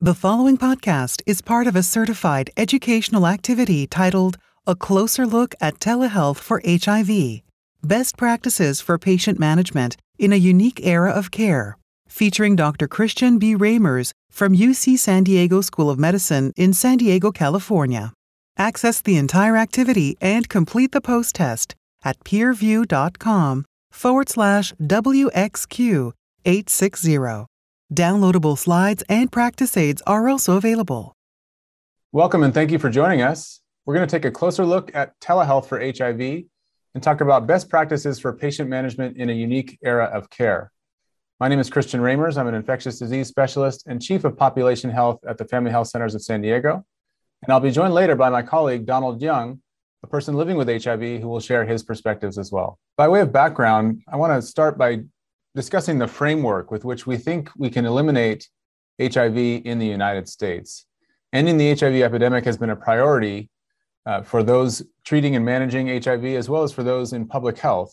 The following podcast is part of a certified educational activity titled A Closer Look at Telehealth for HIV Best Practices for Patient Management in a Unique Era of Care, featuring Dr. Christian B. Ramers from UC San Diego School of Medicine in San Diego, California. Access the entire activity and complete the post test at peerview.com forward slash WXQ 860. Downloadable slides and practice aids are also available. Welcome and thank you for joining us. We're going to take a closer look at telehealth for HIV and talk about best practices for patient management in a unique era of care. My name is Christian Ramers. I'm an infectious disease specialist and chief of population health at the Family Health Centers of San Diego. And I'll be joined later by my colleague, Donald Young, a person living with HIV who will share his perspectives as well. By way of background, I want to start by discussing the framework with which we think we can eliminate HIV in the United States. Ending the HIV epidemic has been a priority uh, for those treating and managing HIV, as well as for those in public health.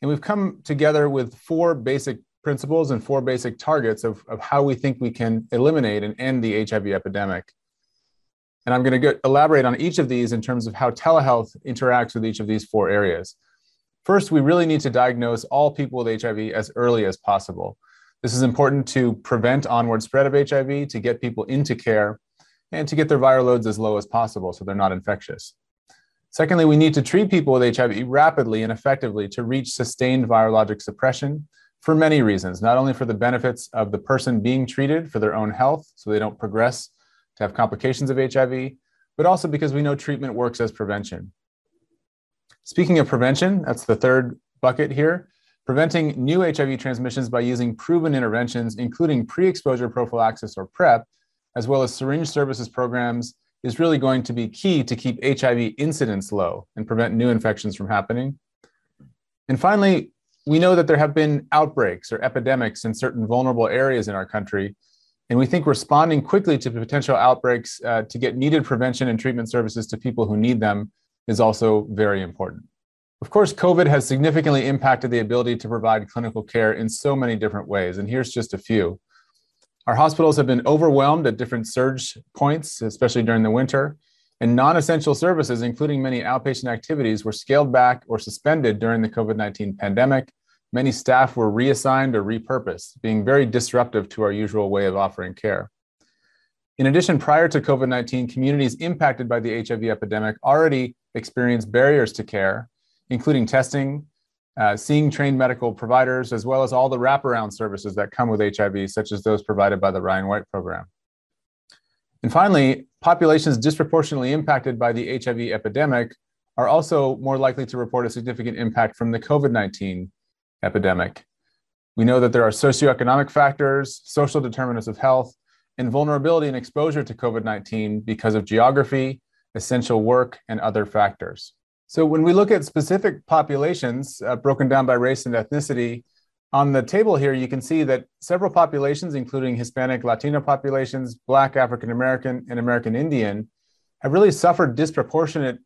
And we've come together with four basic principles and four basic targets of, of how we think we can eliminate and end the HIV epidemic. And I'm going to elaborate on each of these in terms of how telehealth interacts with each of these four areas. First, we really need to diagnose all people with HIV as early as possible. This is important to prevent onward spread of HIV, to get people into care, and to get their viral loads as low as possible so they're not infectious. Secondly, we need to treat people with HIV rapidly and effectively to reach sustained virologic suppression for many reasons, not only for the benefits of the person being treated for their own health so they don't progress to have complications of HIV, but also because we know treatment works as prevention. Speaking of prevention, that's the third bucket here. Preventing new HIV transmissions by using proven interventions, including pre exposure prophylaxis or PrEP, as well as syringe services programs, is really going to be key to keep HIV incidence low and prevent new infections from happening. And finally, we know that there have been outbreaks or epidemics in certain vulnerable areas in our country. And we think responding quickly to potential outbreaks uh, to get needed prevention and treatment services to people who need them is also very important. Of course, COVID has significantly impacted the ability to provide clinical care in so many different ways, and here's just a few. Our hospitals have been overwhelmed at different surge points, especially during the winter, and non essential services, including many outpatient activities, were scaled back or suspended during the COVID 19 pandemic. Many staff were reassigned or repurposed, being very disruptive to our usual way of offering care. In addition, prior to COVID 19, communities impacted by the HIV epidemic already experienced barriers to care, including testing, uh, seeing trained medical providers, as well as all the wraparound services that come with HIV, such as those provided by the Ryan White program. And finally, populations disproportionately impacted by the HIV epidemic are also more likely to report a significant impact from the COVID 19 epidemic. We know that there are socioeconomic factors, social determinants of health, and vulnerability and exposure to COVID 19 because of geography, essential work, and other factors. So, when we look at specific populations uh, broken down by race and ethnicity, on the table here, you can see that several populations, including Hispanic, Latino populations, Black, African American, and American Indian, have really suffered disproportionate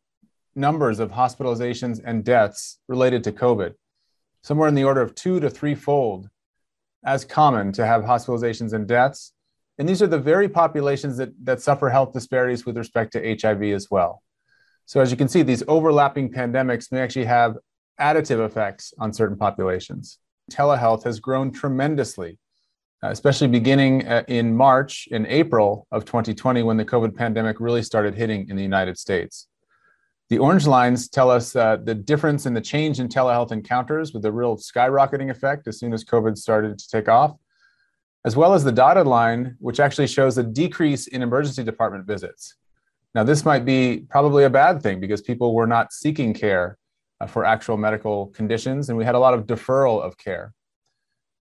numbers of hospitalizations and deaths related to COVID, somewhere in the order of two to threefold as common to have hospitalizations and deaths and these are the very populations that, that suffer health disparities with respect to HIV as well. So, as you can see, these overlapping pandemics may actually have additive effects on certain populations. Telehealth has grown tremendously, uh, especially beginning uh, in March and April of 2020 when the COVID pandemic really started hitting in the United States. The orange lines tell us uh, the difference in the change in telehealth encounters with a real skyrocketing effect as soon as COVID started to take off as well as the dotted line, which actually shows a decrease in emergency department visits. Now, this might be probably a bad thing because people were not seeking care uh, for actual medical conditions, and we had a lot of deferral of care.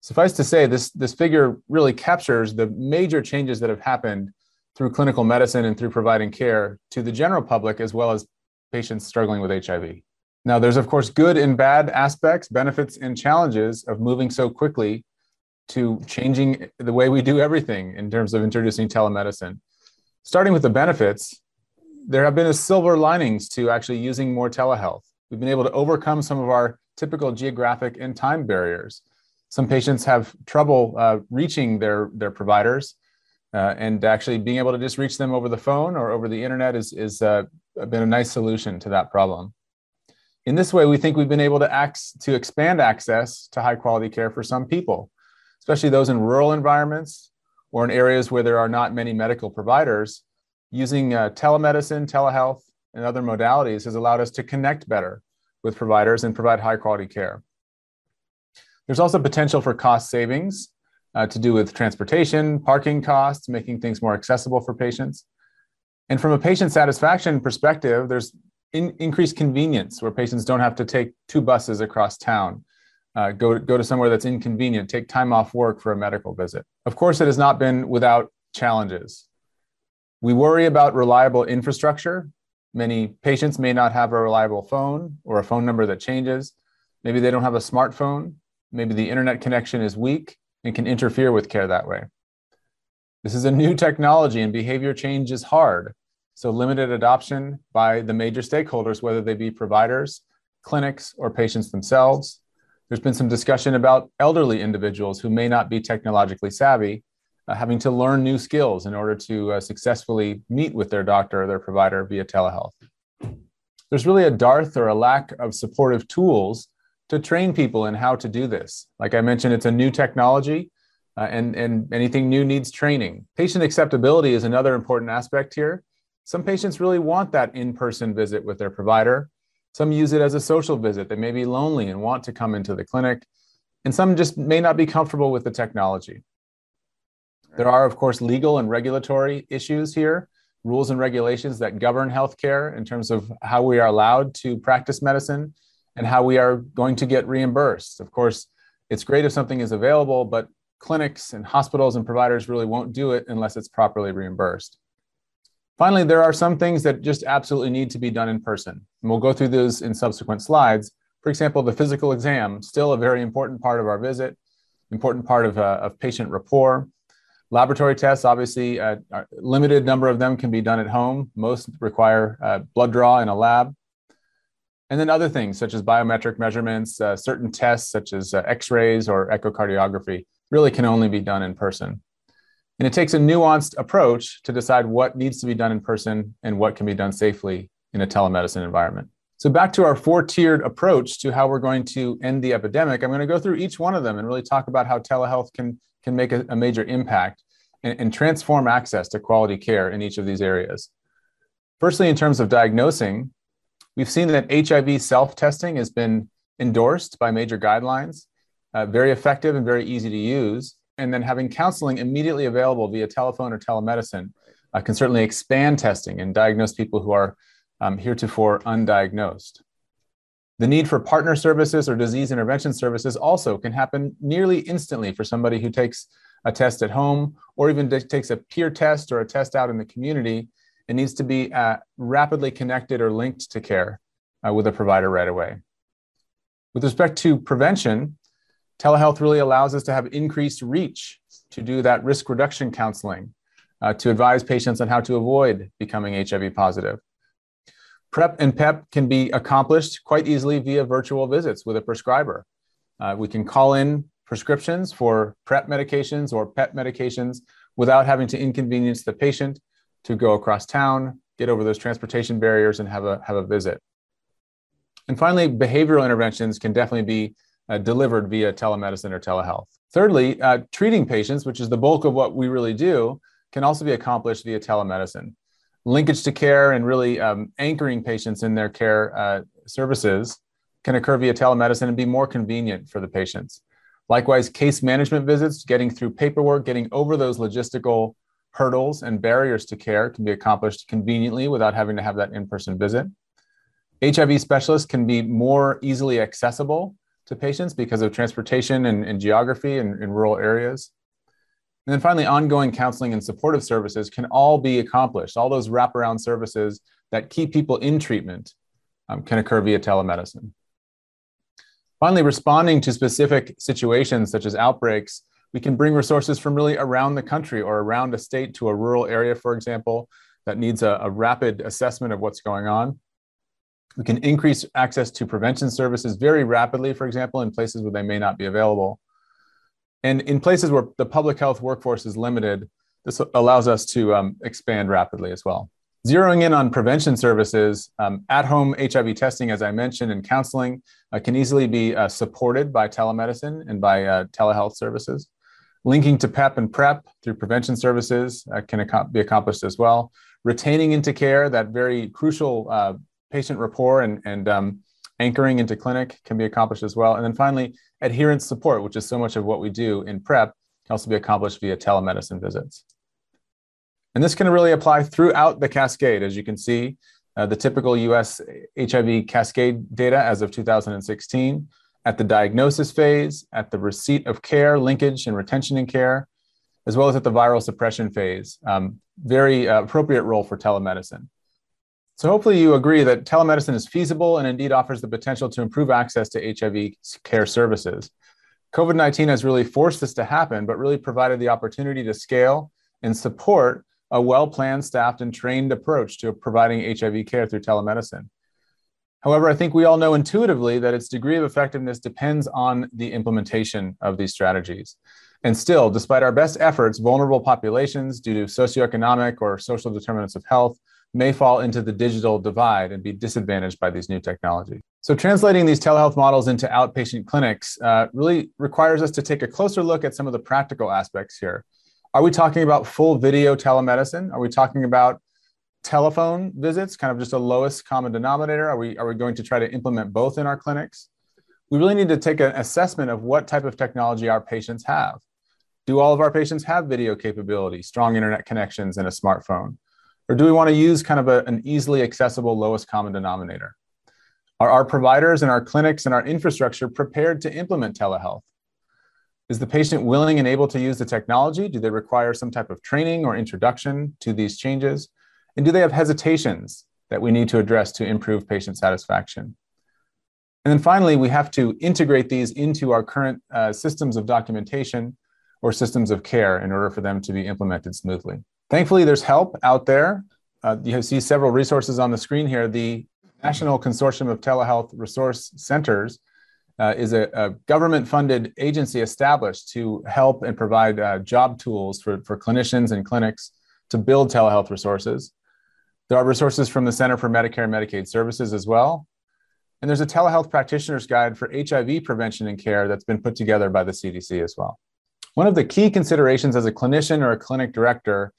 Suffice to say, this, this figure really captures the major changes that have happened through clinical medicine and through providing care to the general public as well as patients struggling with HIV. Now, there's of course good and bad aspects, benefits, and challenges of moving so quickly to changing the way we do everything in terms of introducing telemedicine. Starting with the benefits, there have been a silver linings to actually using more telehealth. We've been able to overcome some of our typical geographic and time barriers. Some patients have trouble uh, reaching their, their providers, Uh, and actually being able to just reach them over the phone or over the internet is, is uh, been a nice solution to that problem. In this way, we think we've been able to, act, to expand access to high quality care for some people, especially those in rural environments or in areas where there are not many medical providers. Using uh, telemedicine, telehealth, and other modalities has allowed us to connect better with providers and provide high quality care. There's also potential for cost savings uh, to do with transportation, parking costs, making things more accessible for patients. And from a patient satisfaction perspective, there's in, increased convenience where patients don't have to take two buses across town, uh, go, go to somewhere that's inconvenient, take time off work for a medical visit. Of course, it has not been without challenges. We worry about reliable infrastructure. Many patients may not have a reliable phone or a phone number that changes. Maybe they don't have a smartphone. Maybe the internet connection is weak and can interfere with care that way. This is a new technology and behavior change is hard. So, limited adoption by the major stakeholders, whether they be providers, clinics, or patients themselves. There's been some discussion about elderly individuals who may not be technologically savvy, uh, having to learn new skills in order to uh, successfully meet with their doctor or their provider via telehealth. There's really a dearth or a lack of supportive tools to train people in how to do this. Like I mentioned, it's a new technology. Uh, and, and anything new needs training. Patient acceptability is another important aspect here. Some patients really want that in person visit with their provider. Some use it as a social visit. They may be lonely and want to come into the clinic. And some just may not be comfortable with the technology. There are, of course, legal and regulatory issues here, rules and regulations that govern healthcare in terms of how we are allowed to practice medicine and how we are going to get reimbursed. Of course, it's great if something is available, but clinics and hospitals and providers really won't do it unless it's properly reimbursed. Finally, there are some things that just absolutely need to be done in person. And we'll go through those in subsequent slides. For example, the physical exam, still a very important part of our visit, important part of, uh, of patient rapport. Laboratory tests, obviously, uh, a limited number of them can be done at home. Most require uh, blood draw in a lab. And then other things such as biometric measurements, uh, certain tests such as uh, x-rays or echocardiography really can only be done in person. And it takes a nuanced approach to decide what needs to be done in person and what can be done safely in a telemedicine environment. So, back to our four tiered approach to how we're going to end the epidemic, I'm going to go through each one of them and really talk about how telehealth can, can make a, a major impact and, and transform access to quality care in each of these areas. Firstly, in terms of diagnosing, we've seen that HIV self testing has been endorsed by major guidelines, uh, very effective and very easy to use and then having counseling immediately available via telephone or telemedicine uh, can certainly expand testing and diagnose people who are um, heretofore undiagnosed. The need for partner services or disease intervention services also can happen nearly instantly for somebody who takes a test at home or even takes a peer test or a test out in the community. It needs to be uh, rapidly connected or linked to care uh, with a provider right away. With respect to prevention, telehealth really allows us to have increased reach to do that risk reduction counseling, uh, to advise patients on how to avoid becoming HIV positive. PrEP and PEP can be accomplished quite easily via virtual visits with a prescriber. Uh, we can call in prescriptions for PrEP medications or PEP medications without having to inconvenience the patient to go across town, get over those transportation barriers, and have a, have a visit. And finally, behavioral interventions can definitely be uh, delivered via telemedicine or telehealth. Thirdly, uh, treating patients, which is the bulk of what we really do, can also be accomplished via telemedicine. Linkage to care and really um, anchoring patients in their care uh, services can occur via telemedicine and be more convenient for the patients. Likewise, case management visits, getting through paperwork, getting over those logistical hurdles and barriers to care can be accomplished conveniently without having to have that in person visit. HIV specialists can be more easily accessible to patients because of transportation and, and geography in, in rural areas. And then finally, ongoing counseling and supportive services can all be accomplished. All those wraparound services that keep people in treatment um, can occur via telemedicine. Finally, responding to specific situations such as outbreaks, we can bring resources from really around the country or around a state to a rural area, for example, that needs a, a rapid assessment of what's going on. We can increase access to prevention services very rapidly, for example, in places where they may not be available. And in places where the public health workforce is limited, This allows us to um, expand rapidly as well. Zeroing in on prevention services, um, at home HIV testing, as I mentioned, and counseling uh, can easily be uh, supported by telemedicine and by uh, telehealth services. Linking to PEP and PrEP through prevention services uh, can ac- be accomplished as well. Retaining into care, that very crucial uh, patient rapport and, and um, anchoring into clinic can be accomplished as well. And then finally, adherence support, which is so much of what we do in PrEP, can also be accomplished via telemedicine visits. And this can really apply throughout the cascade. As you can see, uh, the typical US HIV cascade data as of 2016 at the diagnosis phase, at the receipt of care, linkage and retention in care, as well as at the viral suppression phase. Um, very uh, appropriate role for telemedicine. So hopefully you agree that telemedicine is feasible and indeed offers the potential to improve access to HIV care services. COVID-19 has really forced this to happen, but really provided the opportunity to scale and support a well-planned, staffed, and trained approach to providing HIV care through telemedicine. However, I think we all know intuitively that its degree of effectiveness depends on the implementation of these strategies. And still, despite our best efforts, vulnerable populations due to socioeconomic or social determinants of health may fall into the digital divide and be disadvantaged by these new technologies. So, translating these telehealth models into outpatient clinics uh, really requires us to take a closer look at some of the practical aspects here. Are we talking about full video telemedicine? Are we talking about telephone visits, kind of just a lowest common denominator? Are we, are we going to try to implement both in our clinics? We really need to take an assessment of what type of technology our patients have. Do all of our patients have video capability, strong internet connections, and a smartphone? Or do we want to use kind of a, an easily accessible lowest common denominator? Are our providers and our clinics and our infrastructure prepared to implement telehealth? Is the patient willing and able to use the technology? Do they require some type of training or introduction to these changes? And do they have hesitations that we need to address to improve patient satisfaction? And then finally, we have to integrate these into our current uh, systems of documentation or systems of care in order for them to be implemented smoothly. Thankfully, there's help out there. Uh, you see several resources on the screen here. The National Consortium of Telehealth Resource Centers uh, is a, a government funded agency established to help and provide uh, job tools for, for clinicians and clinics to build telehealth resources. There are resources from the Center for Medicare and Medicaid Services as well. And there's a telehealth practitioner's guide for HIV prevention and care that's been put together by the CDC as well. One of the key considerations as a clinician or a clinic director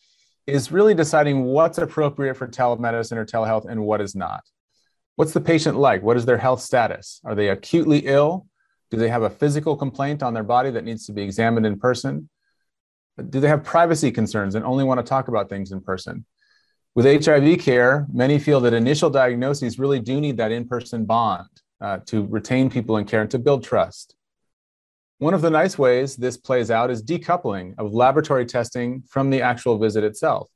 is really deciding what's appropriate for telemedicine or telehealth and what is not. What's the patient like? What is their health status? Are they acutely ill? Do they have a physical complaint on their body that needs to be examined in person? Do they have privacy concerns and only want to talk about things in person? With HIV care, many feel that initial diagnoses really do need that in person bond uh, to retain people in care and to build trust. One of the nice ways this plays out is decoupling of laboratory testing from the actual visit itself.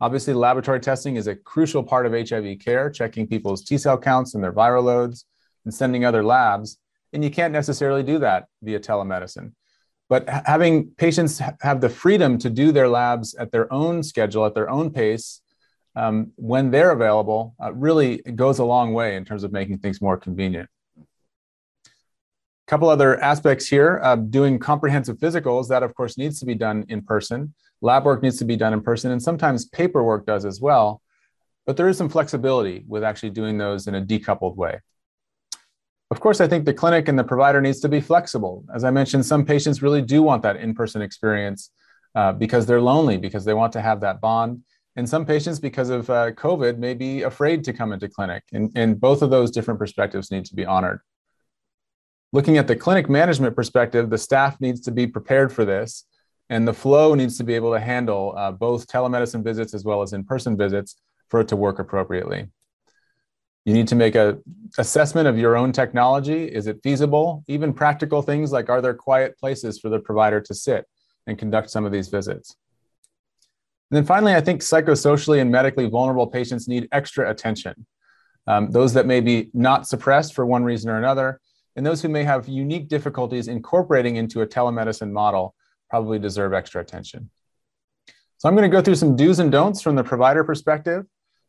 Obviously, laboratory testing is a crucial part of HIV care, checking people's T cell counts and their viral loads and sending other labs. And you can't necessarily do that via telemedicine. But having patients have the freedom to do their labs at their own schedule, at their own pace, um, when they're available, uh, really goes a long way in terms of making things more convenient. Couple other aspects here uh, doing comprehensive physicals, that of course needs to be done in person. Lab work needs to be done in person, and sometimes paperwork does as well. But there is some flexibility with actually doing those in a decoupled way. Of course, I think the clinic and the provider needs to be flexible. As I mentioned, some patients really do want that in person experience uh, because they're lonely, because they want to have that bond. And some patients, because of uh, COVID, may be afraid to come into clinic. And, and both of those different perspectives need to be honored. Looking at the clinic management perspective, the staff needs to be prepared for this and the flow needs to be able to handle uh, both telemedicine visits as well as in-person visits for it to work appropriately. You need to make a assessment of your own technology. Is it feasible? Even practical things like are there quiet places for the provider to sit and conduct some of these visits? And then finally, I think psychosocially and medically vulnerable patients need extra attention. Um, those that may be not suppressed for one reason or another, and those who may have unique difficulties incorporating into a telemedicine model probably deserve extra attention. So I'm going to go through some do's and don'ts from the provider perspective,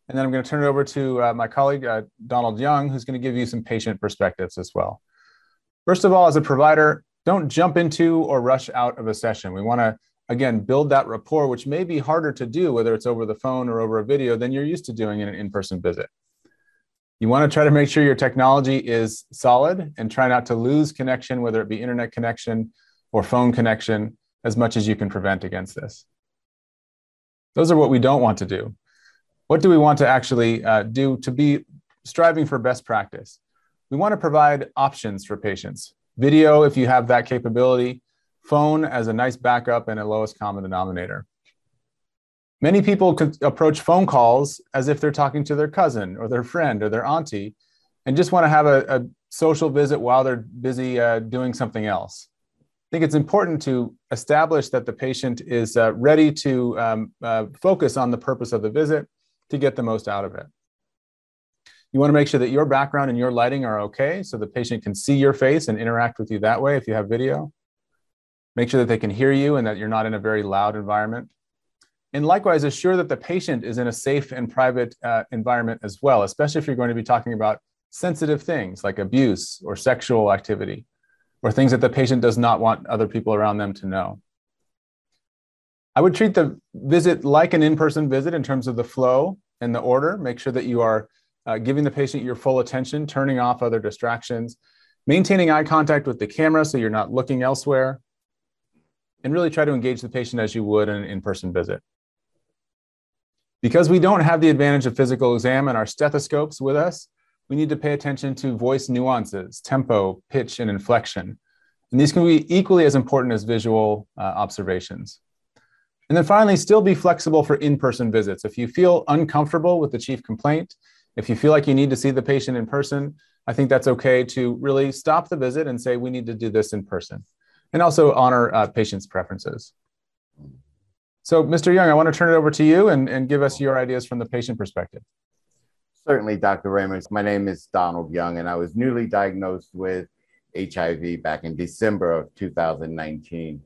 and then I'm going to turn it over to uh, my colleague, uh, Donald Young, who's going to give you some patient perspectives as well. First of all, as a provider, don't jump into or rush out of a session. We want to again, build that rapport, which may be harder to do, whether it's over the phone or over a video, than you're used to doing in an in person visit. You want to try to make sure your technology is solid and try not to lose connection, whether it be internet connection or phone connection, as much as you can prevent against this. Those are what we don't want to do. What do we want to actually uh, do to be striving for best practice? We want to provide options for patients. Video, if you have that capability, phone as a nice backup and a lowest common denominator. Many people could approach phone calls as if they're talking to their cousin or their friend or their auntie and just want to have a, a social visit while they're busy uh, doing something else. I think it's important to establish that the patient is uh, ready to um, uh, focus on the purpose of the visit to get the most out of it. You want to make sure that your background and your lighting are okay so the patient can see your face and interact with you that way if you have video. Make sure that they can hear you and that you're not in a very loud environment. And likewise, assure that the patient is in a safe and private uh, environment as well, especially if you're going to be talking about sensitive things like abuse or sexual activity or things that the patient does not want other people around them to know. I would treat the visit like an in person visit in terms of the flow and the order. Make sure that you are uh, giving the patient your full attention, turning off other distractions, maintaining eye contact with the camera so you're not looking elsewhere, and really try to engage the patient as you would in an in person visit. Because we don't have the advantage of physical exam and our stethoscopes with us, we need to pay attention to voice nuances, tempo, pitch, and inflection. And these can be equally as important as visual uh, observations. And then finally, still be flexible for in-person visits. If you feel uncomfortable with the chief complaint, if you feel like you need to see the patient in person, I think that's okay to really stop the visit and say, we need to do this in person. And also honor uh, patients' preferences. So, Mr. Young, I want to turn it over to you and, and give us your ideas from the patient perspective. Certainly, Dr. Ramos. My name is Donald Young, and I was newly diagnosed with HIV back in December of 2019.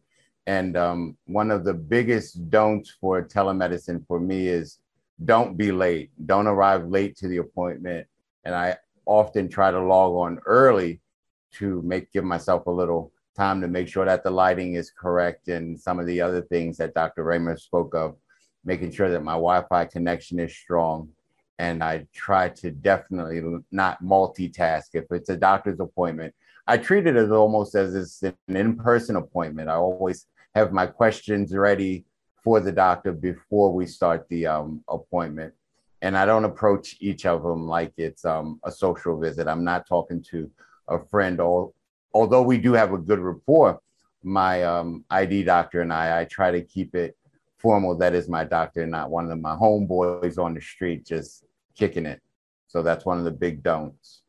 And um, one of the biggest don'ts for telemedicine for me is don't be late. Don't arrive late to the appointment. And I often try to log on early to make give myself a little time to make sure that the lighting is correct and some of the other things that Dr. Raymer spoke of, making sure that my Wi-Fi connection is strong. And I try to definitely not multitask. If it's a doctor's appointment, I treat it as almost as it's an in-person appointment. I always have my questions ready for the doctor before we start the um, appointment. And I don't approach each of them like it's um, a social visit. I'm not talking to a friend or although we do have a good rapport, my um, ID doctor and I, I try to keep it formal. That is my doctor, not one of my homeboys on the street just kicking it. So that's one of the big don'ts.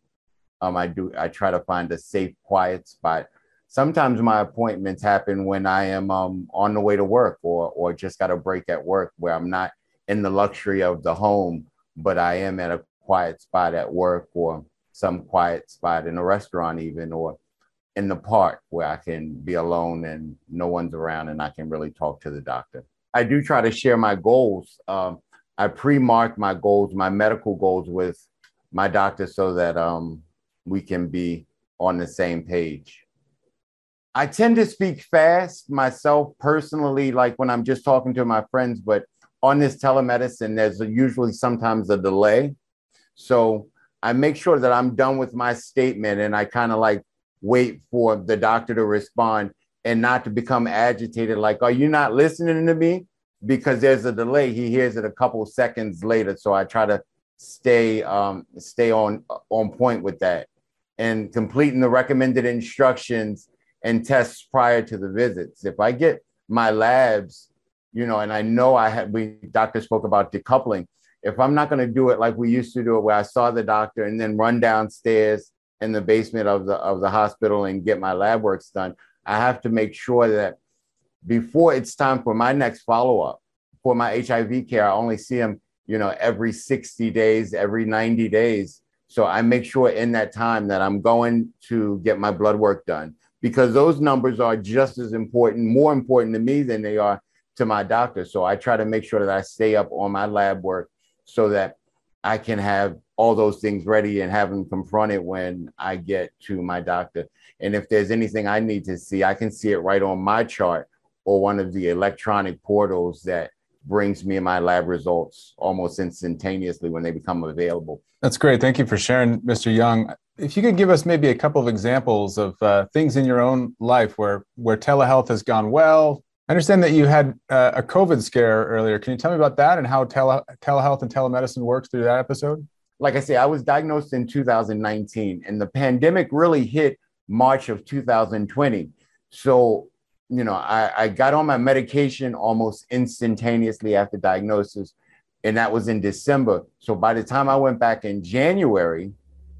Um, I do. I try to find a safe, quiet spot. Sometimes my appointments happen when I am um, on the way to work or or just got a break at work where I'm not in the luxury of the home, but I am at a quiet spot at work or some quiet spot in a restaurant even or in the park where I can be alone and no one's around and I can really talk to the doctor. I do try to share my goals. Um, I pre-mark my goals, my medical goals with my doctor so that um, we can be on the same page. I tend to speak fast myself personally, like when I'm just talking to my friends, but on this telemedicine, there's usually sometimes a delay. So I make sure that I'm done with my statement and I kind of like wait for the doctor to respond and not to become agitated like are you not listening to me? Because there's a delay. He hears it a couple seconds later. So i try to stay um, stay on on point with that and completing the recommended instructions and tests prior to the visits. If i get my labs you know and i know i had we doctor spoke about decoupling. If i'm not going to do it like we used to do it where i saw the doctor and then run downstairs in the basement of the of the hospital and get my lab works done. I have to make sure that before it's time for my next follow up for my HIV care, I only see them, you know, every 60 days, every 90 days. So I make sure in that time that I'm going to get my blood work done because those numbers are just as important, more important to me than they are to my doctor. So I try to make sure that I stay up on my lab work so that I can have all those things ready and have them confronted when I get to my doctor. And if there's anything I need to see, I can see it right on my chart or one of the electronic portals that brings me my lab results almost instantaneously when they become available. That's great. Thank you for sharing, Mr. Young. If you could give us maybe a couple of examples of uh, things in your own life where where telehealth has gone well. I understand that you had uh, a COVID scare earlier. Can you tell me about that and how tele- telehealth and telemedicine works through that episode? Like I say, I was diagnosed in 2019, and the pandemic really hit March of 2020. So you know, I, I got on my medication almost instantaneously after diagnosis, and that was in December. So by the time I went back in January,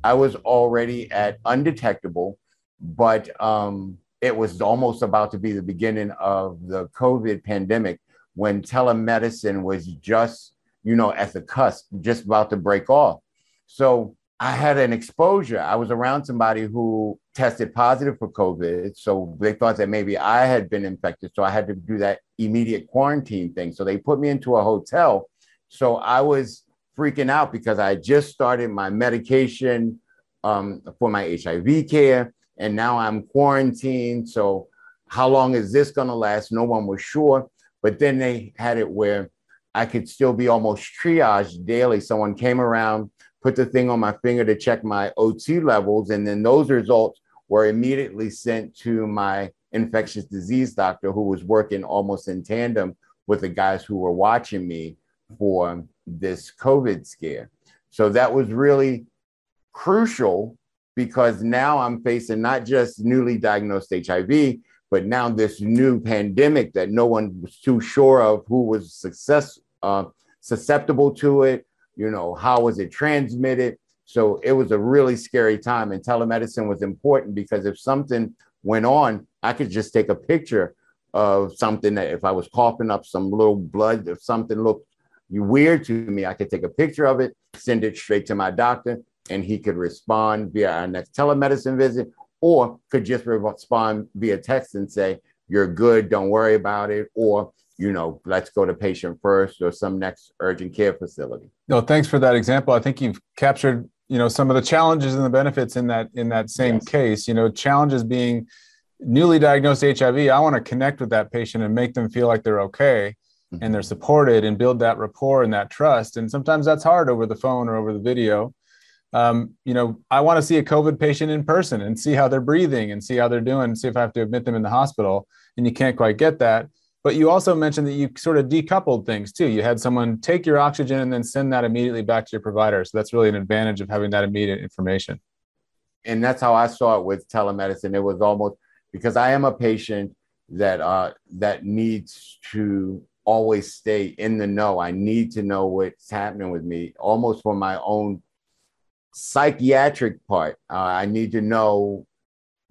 I was already at undetectable, but um, it was almost about to be the beginning of the COVID pandemic when telemedicine was just, you know, at the cusp, just about to break off. So I had an exposure. I was around somebody who tested positive for COVID. So they thought that maybe I had been infected. So I had to do that immediate quarantine thing. So they put me into a hotel. So I was freaking out because I just started my medication um, for my HIV care. And now I'm quarantined. So how long is this going to last? No one was sure. But then they had it where I could still be almost triaged daily. Someone came around put the thing on my finger to check my O2 levels. And then those results were immediately sent to my infectious disease doctor, who was working almost in tandem with the guys who were watching me for this COVID scare. So that was really crucial because now I'm facing not just newly diagnosed HIV, but now this new pandemic that no one was too sure of who was success uh, susceptible to it, you know, how was it transmitted? So it was a really scary time. And telemedicine was important because if something went on, I could just take a picture of something that if I was coughing up some little blood, if something looked weird to me, I could take a picture of it, send it straight to my doctor, and he could respond via our next telemedicine visit, or could just respond via text and say, You're good, don't worry about it, or you know, let's go to patient first or some next urgent care facility. No, thanks for that example. I think you've captured, you know, some of the challenges and the benefits in that in that same yes. case. You know, challenges being newly diagnosed HIV. I want to connect with that patient and make them feel like they're okay mm-hmm. and they're supported and build that rapport and that trust. And sometimes that's hard over the phone or over the video. Um, you know, I want to see a COVID patient in person and see how they're breathing and see how they're doing, see if I have to admit them in the hospital. And you can't quite get that. But you also mentioned that you sort of decoupled things too. You had someone take your oxygen and then send that immediately back to your provider. So that's really an advantage of having that immediate information. And that's how I saw it with telemedicine. It was almost because I am a patient that uh, that needs to always stay in the know. I need to know what's happening with me, almost for my own psychiatric part. Uh, I need to know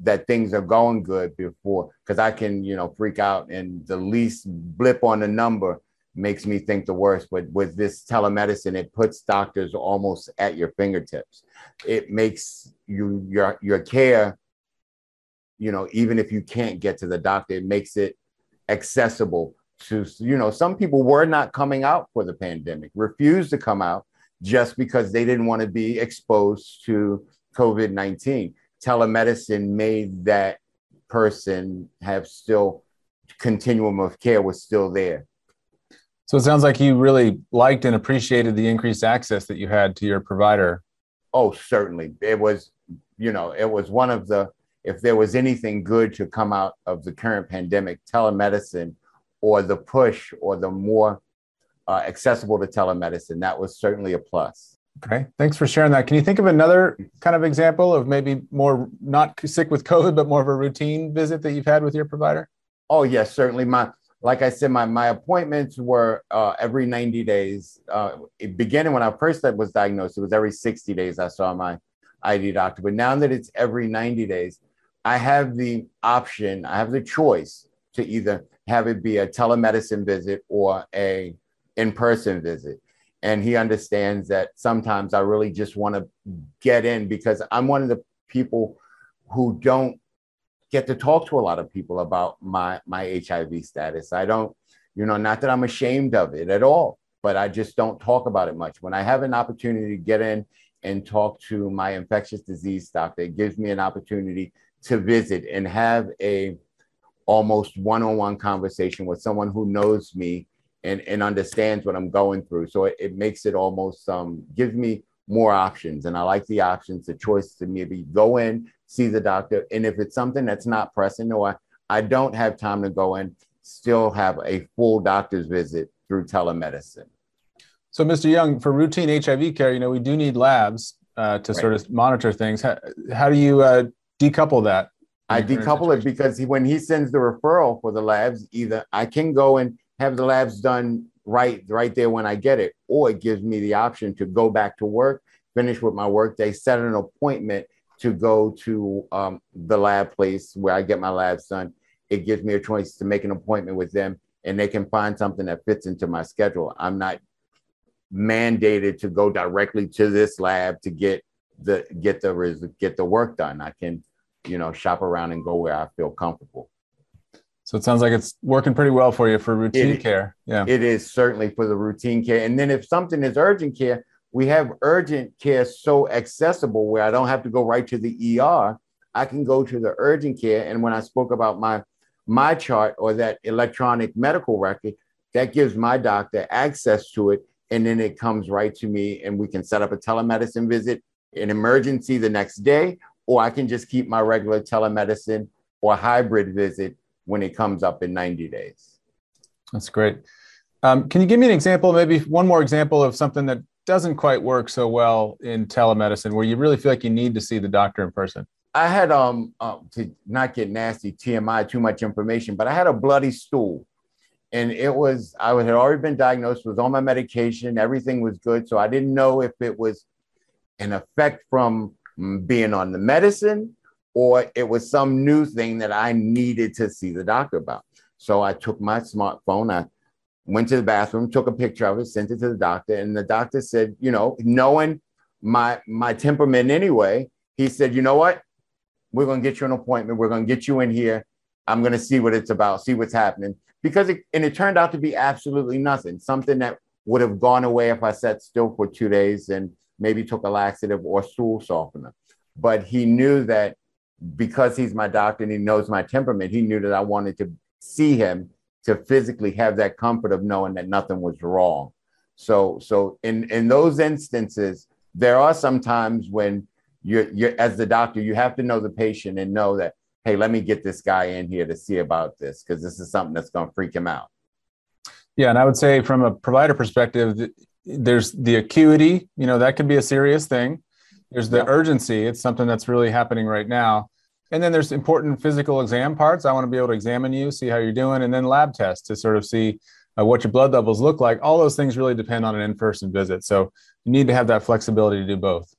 that things are going good before because I can, you know, freak out and the least blip on the number makes me think the worst. But with this telemedicine, it puts doctors almost at your fingertips. It makes you your your care, you know, even if you can't get to the doctor, it makes it accessible to you know, some people were not coming out for the pandemic, refused to come out just because they didn't want to be exposed to COVID-19 telemedicine made that person have still continuum of care was still there. So it sounds like you really liked and appreciated the increased access that you had to your provider. Oh, certainly. It was, you know, it was one of the, if there was anything good to come out of the current pandemic, telemedicine or the push or the more uh, accessible to telemedicine, that was certainly a plus. Okay, thanks for sharing that. Can you think of another kind of example of maybe more not sick with COVID, but more of a routine visit that you've had with your provider? Oh yes, certainly. My like I said, my my appointments were uh, every 90 days. Uh, beginning when I first was diagnosed, it was every 60 days I saw my ID doctor. But now that it's every 90 days, I have the option, I have the choice to either have it be a telemedicine visit or a in-person visit and he understands that sometimes I really just want to get in because I'm one of the people who don't get to talk to a lot of people about my my HIV status. I don't, you know, not that I'm ashamed of it at all, but I just don't talk about it much. When I have an opportunity to get in and talk to my infectious disease doctor, it gives me an opportunity to visit and have a almost one-on-one conversation with someone who knows me and, and understands what I'm going through. So it, it makes it almost um, gives me more options. And I like the options, the choice to maybe go in, see the doctor. And if it's something that's not pressing or I, I don't have time to go in, still have a full doctor's visit through telemedicine. So, Mr. Young, for routine HIV care, you know, we do need labs uh, to right. sort of monitor things. How, how do you uh, decouple that? I decouple it because he, when he sends the referral for the labs, either I can go and have the labs done right right there when I get it, or it gives me the option to go back to work, finish with my workday, set an appointment to go to um, the lab place where I get my labs done. It gives me a choice to make an appointment with them, and they can find something that fits into my schedule. I'm not mandated to go directly to this lab to get the get the get the work done. I can, you know, shop around and go where I feel comfortable. So it sounds like it's working pretty well for you for routine it, care. Yeah. It is certainly for the routine care. And then if something is urgent care, we have urgent care so accessible where I don't have to go right to the ER. I can go to the urgent care. And when I spoke about my my chart or that electronic medical record, that gives my doctor access to it and then it comes right to me and we can set up a telemedicine visit an emergency the next day or i can just keep my regular telemedicine or hybrid visit when it comes up in 90 days. That's great. Um, can you give me an example maybe one more example of something that doesn't quite work so well in telemedicine where you really feel like you need to see the doctor in person? I had um uh, to not get nasty tmi too much information but i had a bloody stool. And it was I had already been diagnosed, was on my medication, everything was good, so I didn't know if it was an effect from being on the medicine or it was some new thing that I needed to see the doctor about. So I took my smartphone, I went to the bathroom, took a picture of it, sent it to the doctor, and the doctor said, you know, knowing my my temperament anyway, he said, you know what? We're gonna get you an appointment. We're gonna get you in here. I'm gonna see what it's about, see what's happening because it, and it turned out to be absolutely nothing. Something that would have gone away if I sat still for two days and maybe took a laxative or stool softener. But he knew that because he's my doctor and he knows my temperament, he knew that I wanted to see him to physically have that comfort of knowing that nothing was wrong. So, so in in those instances, there are some times when you're, you're as the doctor, you have to know the patient and know that hey, let me get this guy in here to see about this because this is something that's going to freak him out. Yeah, and I would say from a provider perspective, there's the acuity, you know, that could be a serious thing. There's the urgency, it's something that's really happening right now. And then there's important physical exam parts. I want to be able to examine you, see how you're doing, and then lab tests to sort of see uh, what your blood levels look like. All those things really depend on an in person visit. So you need to have that flexibility to do both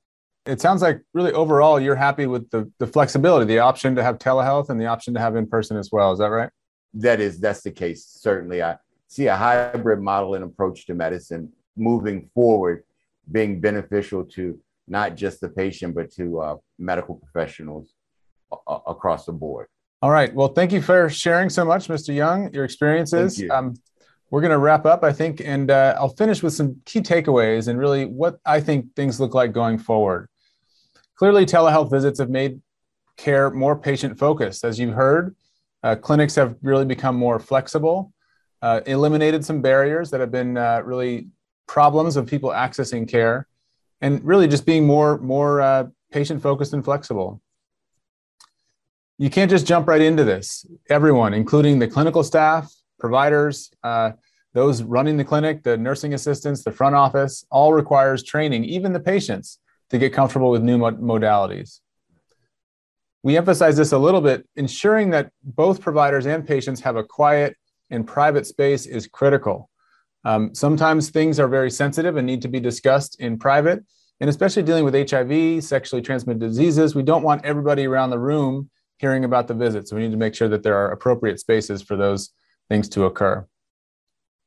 it sounds like really overall you're happy with the, the flexibility, the option to have telehealth and the option to have in person as well. Is that right? That is, that's the case. Certainly. I see a hybrid model and approach to medicine moving forward being beneficial to not just the patient, but to uh, medical professionals across the board. All right. Well, thank you for sharing so much, Mr. Young, your experiences. You. Um, we're going to wrap up, I think, and uh, I'll finish with some key takeaways and really what I think things look like going forward. Clearly, telehealth visits have made care more patient focused. As you've heard, uh, clinics have really become more flexible, uh, eliminated some barriers that have been uh, really problems of people accessing care, and really just being more, more uh, patient focused and flexible. You can't just jump right into this. Everyone, including the clinical staff, providers, uh, those running the clinic, the nursing assistants, the front office, all requires training, even the patients to get comfortable with new modalities. We emphasize this a little bit, ensuring that both providers and patients have a quiet and private space is critical. Um, sometimes things are very sensitive and need to be discussed in private, and especially dealing with HIV, sexually transmitted diseases, we don't want everybody around the room hearing about the visit. So we need to make sure that there are appropriate spaces for those things to occur.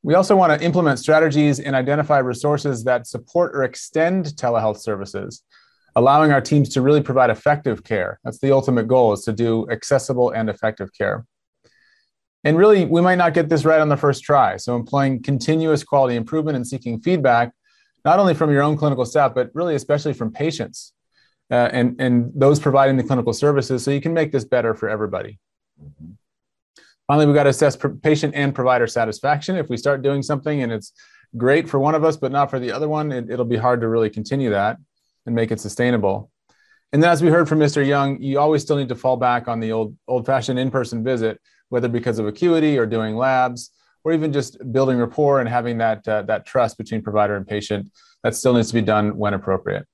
We also want to implement strategies and identify resources that support or extend telehealth services, allowing our teams to really provide effective care. That's the ultimate goal is to do accessible and effective care. And really, we might not get this right on the first try. So employing continuous quality improvement and seeking feedback, not only from your own clinical staff, but really especially from patients uh, and, and those providing the clinical services so you can make this better for everybody. Mm-hmm. Finally, we've got to assess patient and provider satisfaction. If we start doing something and it's great for one of us, but not for the other one, it, it'll be hard to really continue that and make it sustainable. And then, as we heard from Mr. Young, you always still need to fall back on the old old-fashioned in-person visit, whether because of acuity or doing labs, or even just building rapport and having that uh, that trust between provider and patient. That still needs to be done when appropriate.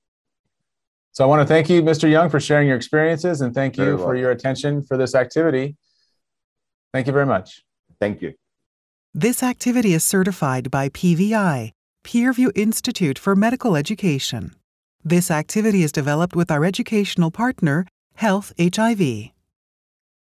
So I want to thank you, Mr. Young, for sharing your experiences, and thank you for your attention for this activity. Thank you very much. Thank you. This activity is certified by PVI, Peerview Institute for Medical Education. This activity is developed with our educational partner, Health HIV.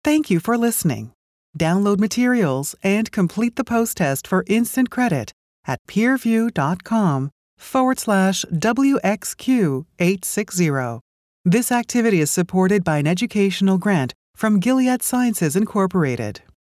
Thank you for listening. Download materials and complete the post test for instant credit at peerview.com forward slash WXQ860. This activity is supported by an educational grant from Gilead Sciences Incorporated.